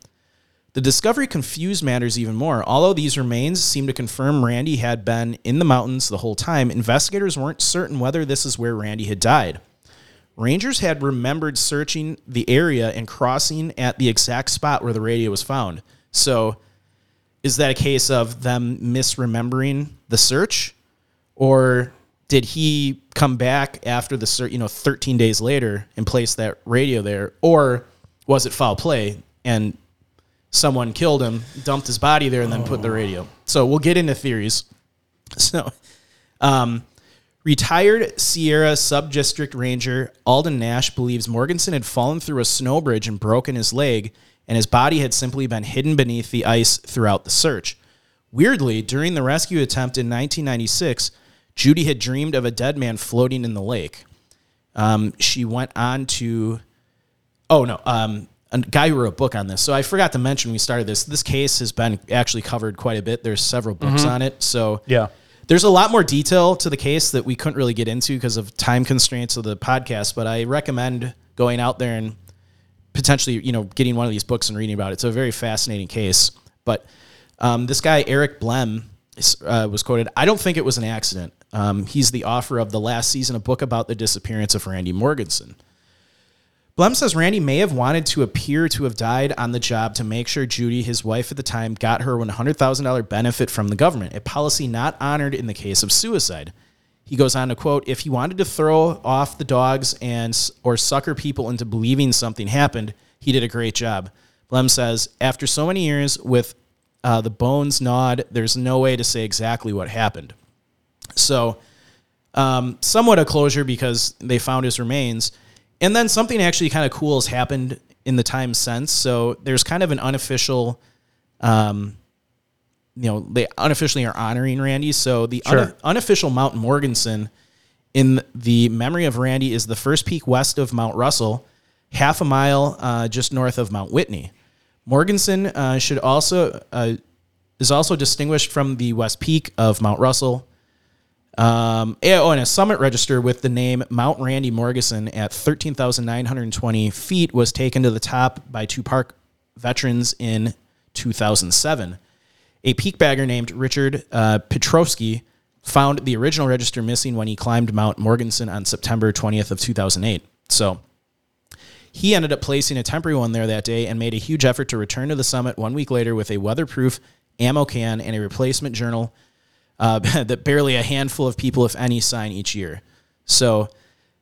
The discovery confused matters even more. Although these remains seem to confirm Randy had been in the mountains the whole time, investigators weren't certain whether this is where Randy had died. Rangers had remembered searching the area and crossing at the exact spot where the radio was found. So, is that a case of them misremembering the search? Or did he come back after the search, you know, 13 days later and place that radio there? Or was it foul play and someone killed him, dumped his body there, and then put the radio? So, we'll get into theories. So, um, Retired Sierra Sub District Ranger Alden Nash believes Morgenson had fallen through a snow bridge and broken his leg, and his body had simply been hidden beneath the ice throughout the search. Weirdly, during the rescue attempt in 1996, Judy had dreamed of a dead man floating in the lake. Um, she went on to, oh no, um, a guy who wrote a book on this. So I forgot to mention when we started this. This case has been actually covered quite a bit. There's several books on it. So Yeah. There's a lot more detail to the case that we couldn't really get into because of time constraints of the podcast, but I recommend going out there and potentially, you know, getting one of these books and reading about it. It's a very fascinating case. But um, this guy, Eric Blehm, uh, was quoted I don't think it was an accident. Um, he's the author of the last season, a book about the disappearance of Randy Morgenson. Blehm says Randy may have wanted to appear to have died on the job to make sure Judy, his wife at the time, got her $100,000 benefit from the government, a policy not honored in the case of suicide. He goes on to quote, if he wanted to throw off the dogs and or sucker people into believing something happened, he did a great job. Blehm says, after so many years with uh, the bones gnawed, there's no way to say exactly what happened. So, um, somewhat a closure because they found his remains. And then something actually kind of cool has happened in the time since. So there's kind of an unofficial, um, you know, they unofficially are honoring Randy. So the Sure. unofficial Mount Morgenson in the memory of Randy is the first peak west of Mount Russell, half a mile uh, just north of Mount Whitney. Morgenson uh, should also uh, is also distinguished from the west peak of Mount Russell. Um, oh, and a summit register with the name Mount Randy Morgenson at 13,920 feet was taken to the top by two park veterans in 2007. A peak bagger named Richard uh, Piotrowski found the original register missing when he climbed Mount Morgenson on September 20th of 2008. So he ended up placing a temporary one there that day and made a huge effort to return to the summit one week later with a weatherproof ammo can and a replacement journal uh, that barely a handful of people, if any, sign each year. So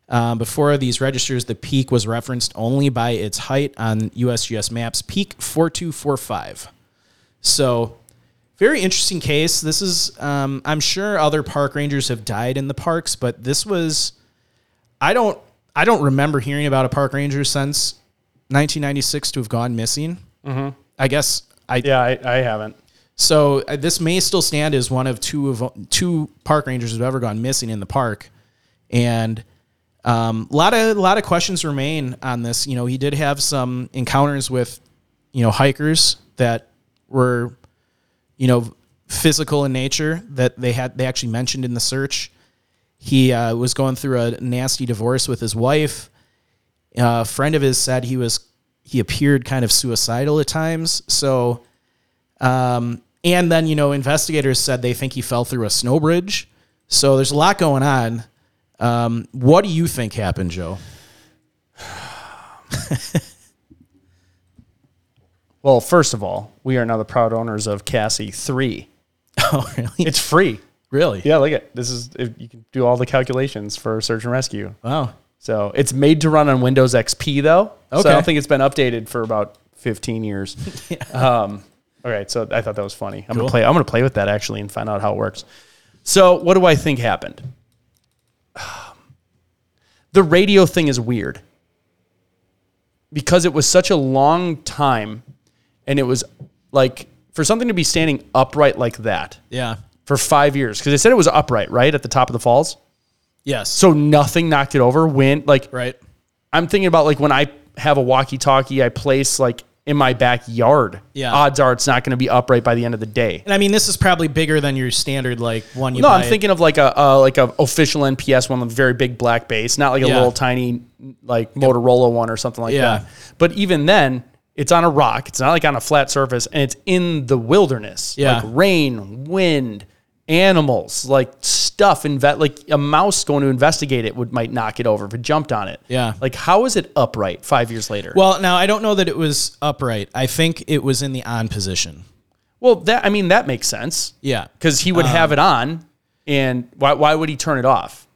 um, before these registers, the peak was referenced only by its height on USGS maps, peak 4245. So very interesting case. This is, um, I'm sure other park rangers have died in the parks, but this was, I don't, I don't remember hearing about a park ranger since 1996 to have gone missing. I guess I, Yeah, I, I haven't. So uh, this may still stand as one of two of two park rangers who've ever gone missing in the park, and um, a lot of a lot of questions remain on this. You know, he did have some encounters with you know hikers that were you know physical in nature that they had they actually mentioned in the search. He uh, was going through a nasty divorce with his wife. A friend of his said he was he appeared kind of suicidal at times. So. Um, and then, you know, investigators said they think he fell through a snow bridge. So there's a lot going on. Um, what do you think happened, Joe? Well, first of all, we are now the proud owners of CASIE 3. Oh, really? It's free. really? Yeah, look at this is if you can do all the calculations for search and rescue. Wow. So it's made to run on Windows XP though. So Okay. I don't think it's been updated for about 15 years. um, all right, so I thought that was funny. I'm Cool. gonna play. I'm gonna play with that actually and find out how it works. So what do I think happened? The radio thing is weird because it was such a long time, and it was like for something to be standing upright like that Yeah. for five years because they said it was upright right at the top of the falls. Yes. So nothing knocked it over. Wind like right. I'm thinking about like when I have a walkie-talkie, I place like in my backyard. Yeah. Odds are it's not going to be upright by the end of the day. And I mean, this is probably bigger than your standard like one you No. I'm thinking of like a uh, like a official NPS one with a very big black base, not like a Yeah. little tiny like Motorola one or something like Yeah. that. But even then, It's on a rock. It's not like on a flat surface, and it's in the wilderness. Yeah. like rain, wind, animals, like stuff. Inve- like a mouse going to investigate it would might knock it over if it jumped on it. Yeah. Like how is it upright five years later? Well, now I don't know that it was upright. I think it was in the on position. well, that I mean that makes sense Yeah. because he would have it on, and why why would he turn it off?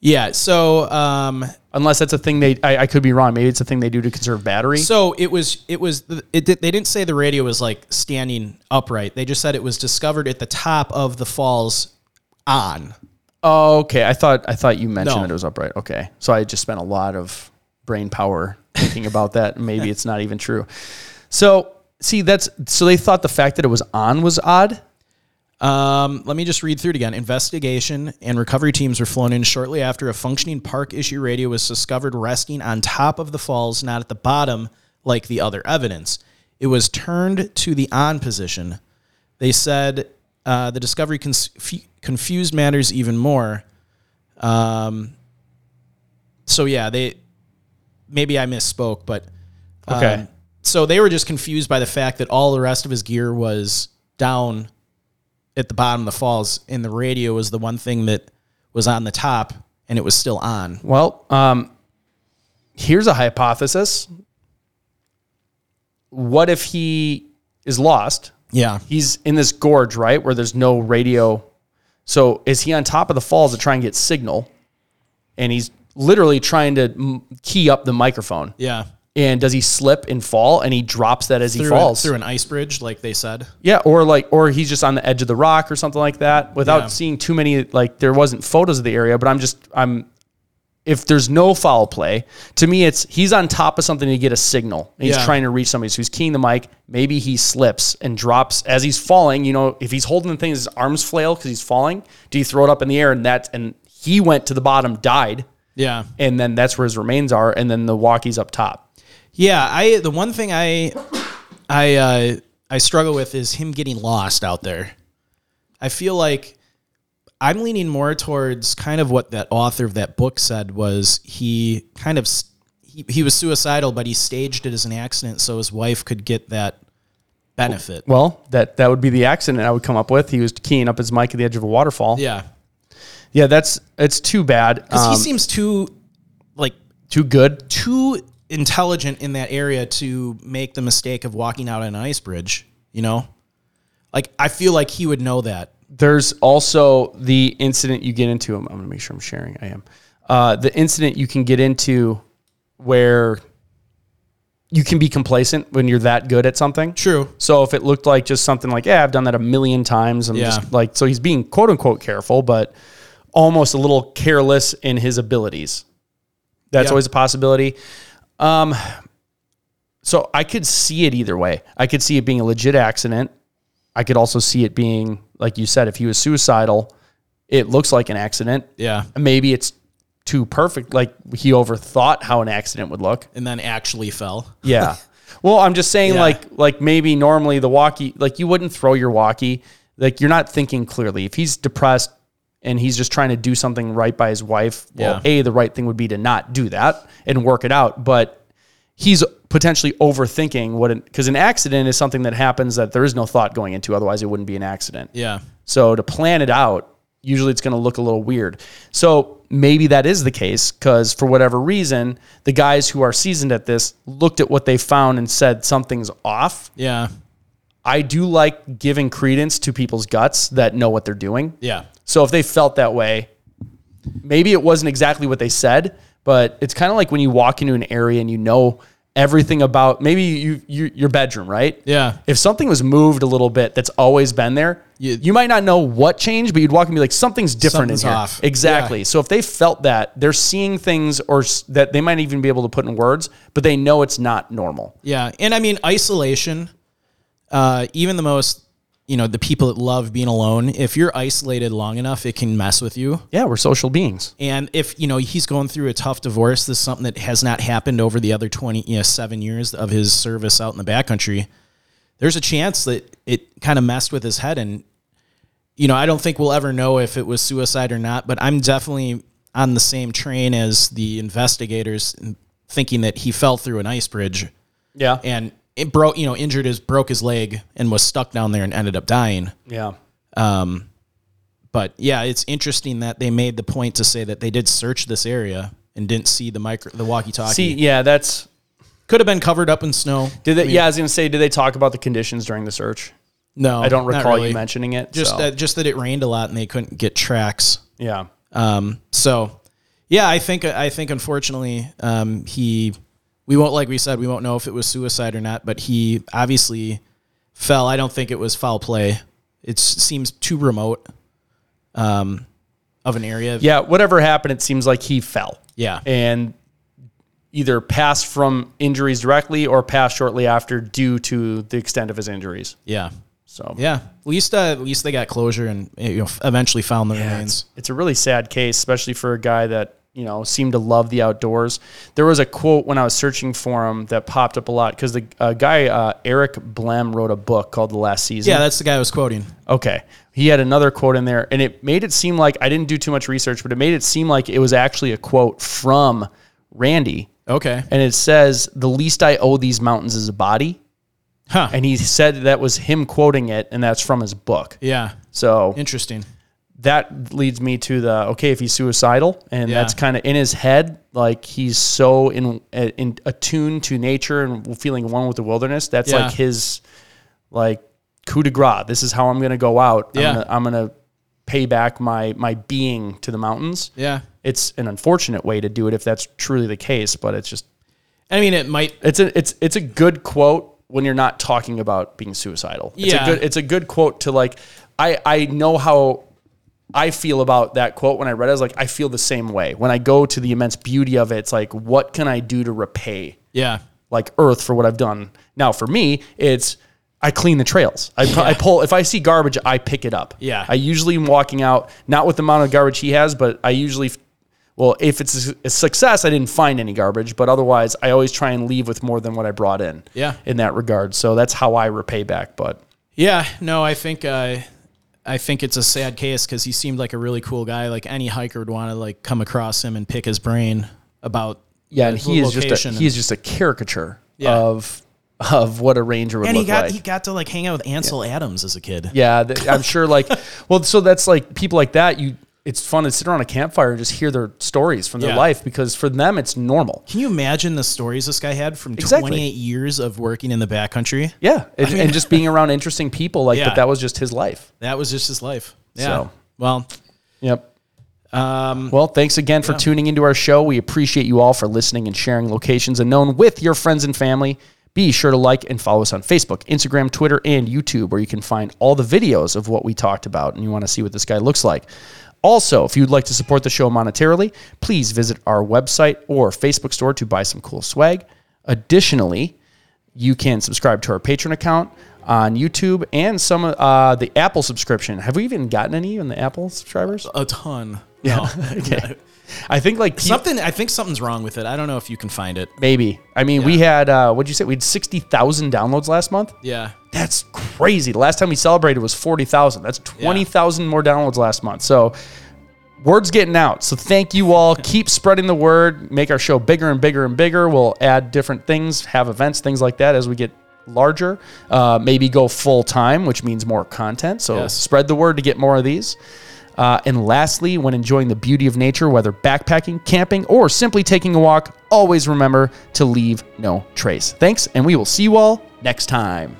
Yeah. So, um, Unless that's a thing they, I, I could be wrong. Maybe it's a thing they do to conserve battery. so it was, it was, it, did- they didn't say the radio was like standing upright. They just said it was discovered at the top of the falls on. Oh, okay. I thought I thought you mentioned No. that it was upright. Okay, so I just spent a lot of brain power thinking about that. Maybe it's not even true. So see, that's so they thought the fact that it was on was odd. Um, let me just read through it again. Investigation and recovery teams were flown in shortly after a functioning park issue radio was discovered resting on top of the falls, not at the bottom like the other evidence. It was turned to the on position. They said uh, the discovery cons- f- confused matters even more. Um, so yeah, they maybe I misspoke, but um, Okay. so they were just confused by the fact that all the rest of his gear was down at the bottom of the falls, and the radio was the one thing that was on the top, and it was still on. Well, um, here's a hypothesis. What if he is lost? Yeah, He's in this gorge, right, where there's no radio. So is he on top of the falls to try and get signal? And he's literally trying to key up the microphone. yeah. And does he slip and fall and he drops that as he falls a, through an ice bridge, like they said. yeah or like or he's just on the edge of the rock or something like that without Yeah. seeing too many like there wasn't photos of the area but i'm just i'm if there's no foul play to me it's he's on top of something to get a signal. He's Yeah. trying to reach somebody so he's keying the mic. Maybe he slips and drops as he's falling you know if he's holding the thing his arms flail because he's falling do you throw it up in the air? And that and he went to the bottom died. Yeah, and then that's where his remains are and then the walkie's up top yeah. I the one thing I I uh, I struggle with is him getting lost out there. I feel like I'm leaning more towards kind of what that author of that book said was he kind of he, he was suicidal, but he staged it as an accident so his wife could get that benefit. Well, that that would be the accident I would come up with. He was keying up his mic at the edge of a waterfall. Yeah, yeah, that's it's too bad. because Um, he seems too like too good. too intelligent in that area to make the mistake of walking out on an ice bridge. You know, like I feel like he would know that. There's also the incident you get into. I'm, I'm to make sure I'm sharing. I am. Uh, the incident you can get into where you can be complacent when you're that good at something. True. So if it looked like just something like, yeah, I've done that a million times. I'm Yeah. just like, so he's being quote unquote careful, but almost a little careless in his abilities. That's Yeah. always a possibility. Um, so I could see it either way. I could see it being a legit accident. I could also see it being, like you said, if he was suicidal, it looks like an accident. Yeah. Maybe it's too perfect. Like he overthought how an accident would look. And then actually fell. Yeah. Well, I'm just saying, Yeah. like, like maybe normally the walkie, like you wouldn't throw your walkie. Like you're not thinking clearly. If he's depressed and he's just trying to do something right by his wife, well, Yeah. a the right thing would be to not do that and work it out. But he's potentially overthinking what, because an accident is something that happens that there is no thought going into. Otherwise, it wouldn't be an accident. Yeah. So to plan it out, usually it's going to look a little weird. So maybe that is the case because for whatever reason, the guys who are seasoned at this looked at what they found and said something's off. Yeah. I do like giving credence to people's guts that know what they're doing. Yeah. So if they felt that way, maybe it wasn't exactly what they said, but it's kind of like when you walk into an area and you know everything about maybe you, you your bedroom, right? Yeah. If something was moved a little bit that's always been there, You- you, might not know what changed, but you'd walk and be like, something's different Something's in here. off. Exactly. Yeah. So if they felt that, they're seeing things or that they might even be able to put in words, but they know it's not normal. Yeah. And I mean, isolation, uh, even the most, you know, the people that love being alone, if you're isolated long enough, it can mess with you. Yeah, we're social beings. And if, you know, he's going through a tough divorce, this is something that has not happened over the other 20, you know, seven years of his service out in the backcountry, there's a chance that it kind of messed with his head. And, you know, I don't think we'll ever know if it was suicide or not, but I'm definitely on the same train as the investigators thinking that he fell through an ice bridge Yeah. and it broke, you know, injured his broke his leg and was stuck down there and ended up dying. Yeah. Um, but yeah, it's interesting that they made the point to say that they did search this area and didn't see the micro the walkie-talkie. See, yeah, that's Could have been covered up in snow. did they, yeah, I was gonna say, did they talk about the conditions during the search? No, I don't recall really. you mentioning it. Just so, that, just that it rained a lot and they couldn't get tracks. yeah. Um, so yeah, I think I think unfortunately um, he we won't like we said we won't know if it was suicide or not, but he obviously fell. I don't think it was foul play. It seems too remote um, of an area. Yeah, whatever happened, it seems like he fell. Yeah. And either passed from injuries directly or passed shortly after due to the extent of his injuries. yeah, So yeah. At least uh, at least they got closure and you know eventually found the Yeah, remains. it's, it's a really sad case, especially for a guy that you know seemed to love the outdoors. There was a quote when I was searching for him that popped up a lot because the uh, guy uh, Eric Blehm wrote a book called The Last Season. Yeah, that's the guy I was quoting. Okay. He had another quote in there, and it made it seem like I didn't do too much research, but it made it seem like it was actually a quote from Randy. Okay. And it says, The least I owe these mountains is a body. Huh. And he said that was him quoting it, and that's from his book. yeah. So Interesting. That leads me to the okay, if he's suicidal, and Yeah. that's kind of in his head, like he's so in, in attuned to nature and feeling one with the wilderness. That's Yeah. like his like coup de grace. This is how I'm gonna go out. Yeah. I'm gonna, I'm gonna pay back my my being to the mountains. Yeah. It's an unfortunate way to do it if that's truly the case, but it's just I mean, it might. it's a it's it's a good quote when you're not talking about being suicidal. It's Yeah. a good it's a good quote to like I I know how I feel about that quote when I read it. I was like, I feel the same way. When I go to the immense beauty of it, it's like, what can I do to repay Yeah. like Earth for what I've done? Now, for me, it's I clean the trails. I, I pull if I see garbage, I pick it up. Yeah. I usually am walking out not with the amount of garbage he has, but I usually, well, if it's a- a success, I didn't find any garbage, but otherwise, I always try and leave with more than what I brought in. Yeah. In that regard, so that's how I repay back. But Yeah, no, I think uh, I think it's a sad case because he seemed like a really cool guy. Like any hiker would want to like come across him and pick his brain about. yeah, and he is just a, he is just a caricature Yeah. of of what a ranger would and he look got like. he got to like hang out with Ansel Adams as a kid. Yeah, th- I'm sure. Like, well, so that's like people like that. You, it's fun to sit around a campfire and just hear their stories from their Yeah. life because for them it's normal. Can you imagine the stories this guy had from Exactly. 28 years of working in the backcountry? Yeah, and, and just being around interesting people like Yeah. that. That was just his life. That was just his life. Yeah. So. Well, Yep. um, Well, thanks again for tuning into our show. We appreciate you all for listening and sharing locations unknown with your friends and family. Be sure to like and follow us on Facebook, Instagram, Twitter, and YouTube, where you can find all the videos of what we talked about and you want to see what this guy looks like. Also, if you'd like to support the show monetarily, please visit our website or Facebook store to buy some cool swag. Additionally, you can subscribe to our Patreon account on YouTube and some of uh, the Apple subscription. Have we even gotten any in the Apple subscribers? a ton. Yeah. Okay. I think like Something. I think something's wrong with it. I don't know if you can find it. maybe. I mean, we had uh, what'd you say? We had sixty thousand downloads last month. Yeah. That's crazy. The last time we celebrated was forty thousand. That's twenty thousand more downloads last month. So word's getting out. So thank you all. Keep spreading the word. Make our show bigger and bigger and bigger. We'll add different things, have events, things like that as we get larger. Uh, maybe go full time, which means more content. So Yes. spread the word to get more of these. Uh, and lastly, when enjoying the beauty of nature, whether backpacking, camping, or simply taking a walk, always remember to leave no trace. Thanks, and we will see you all next time.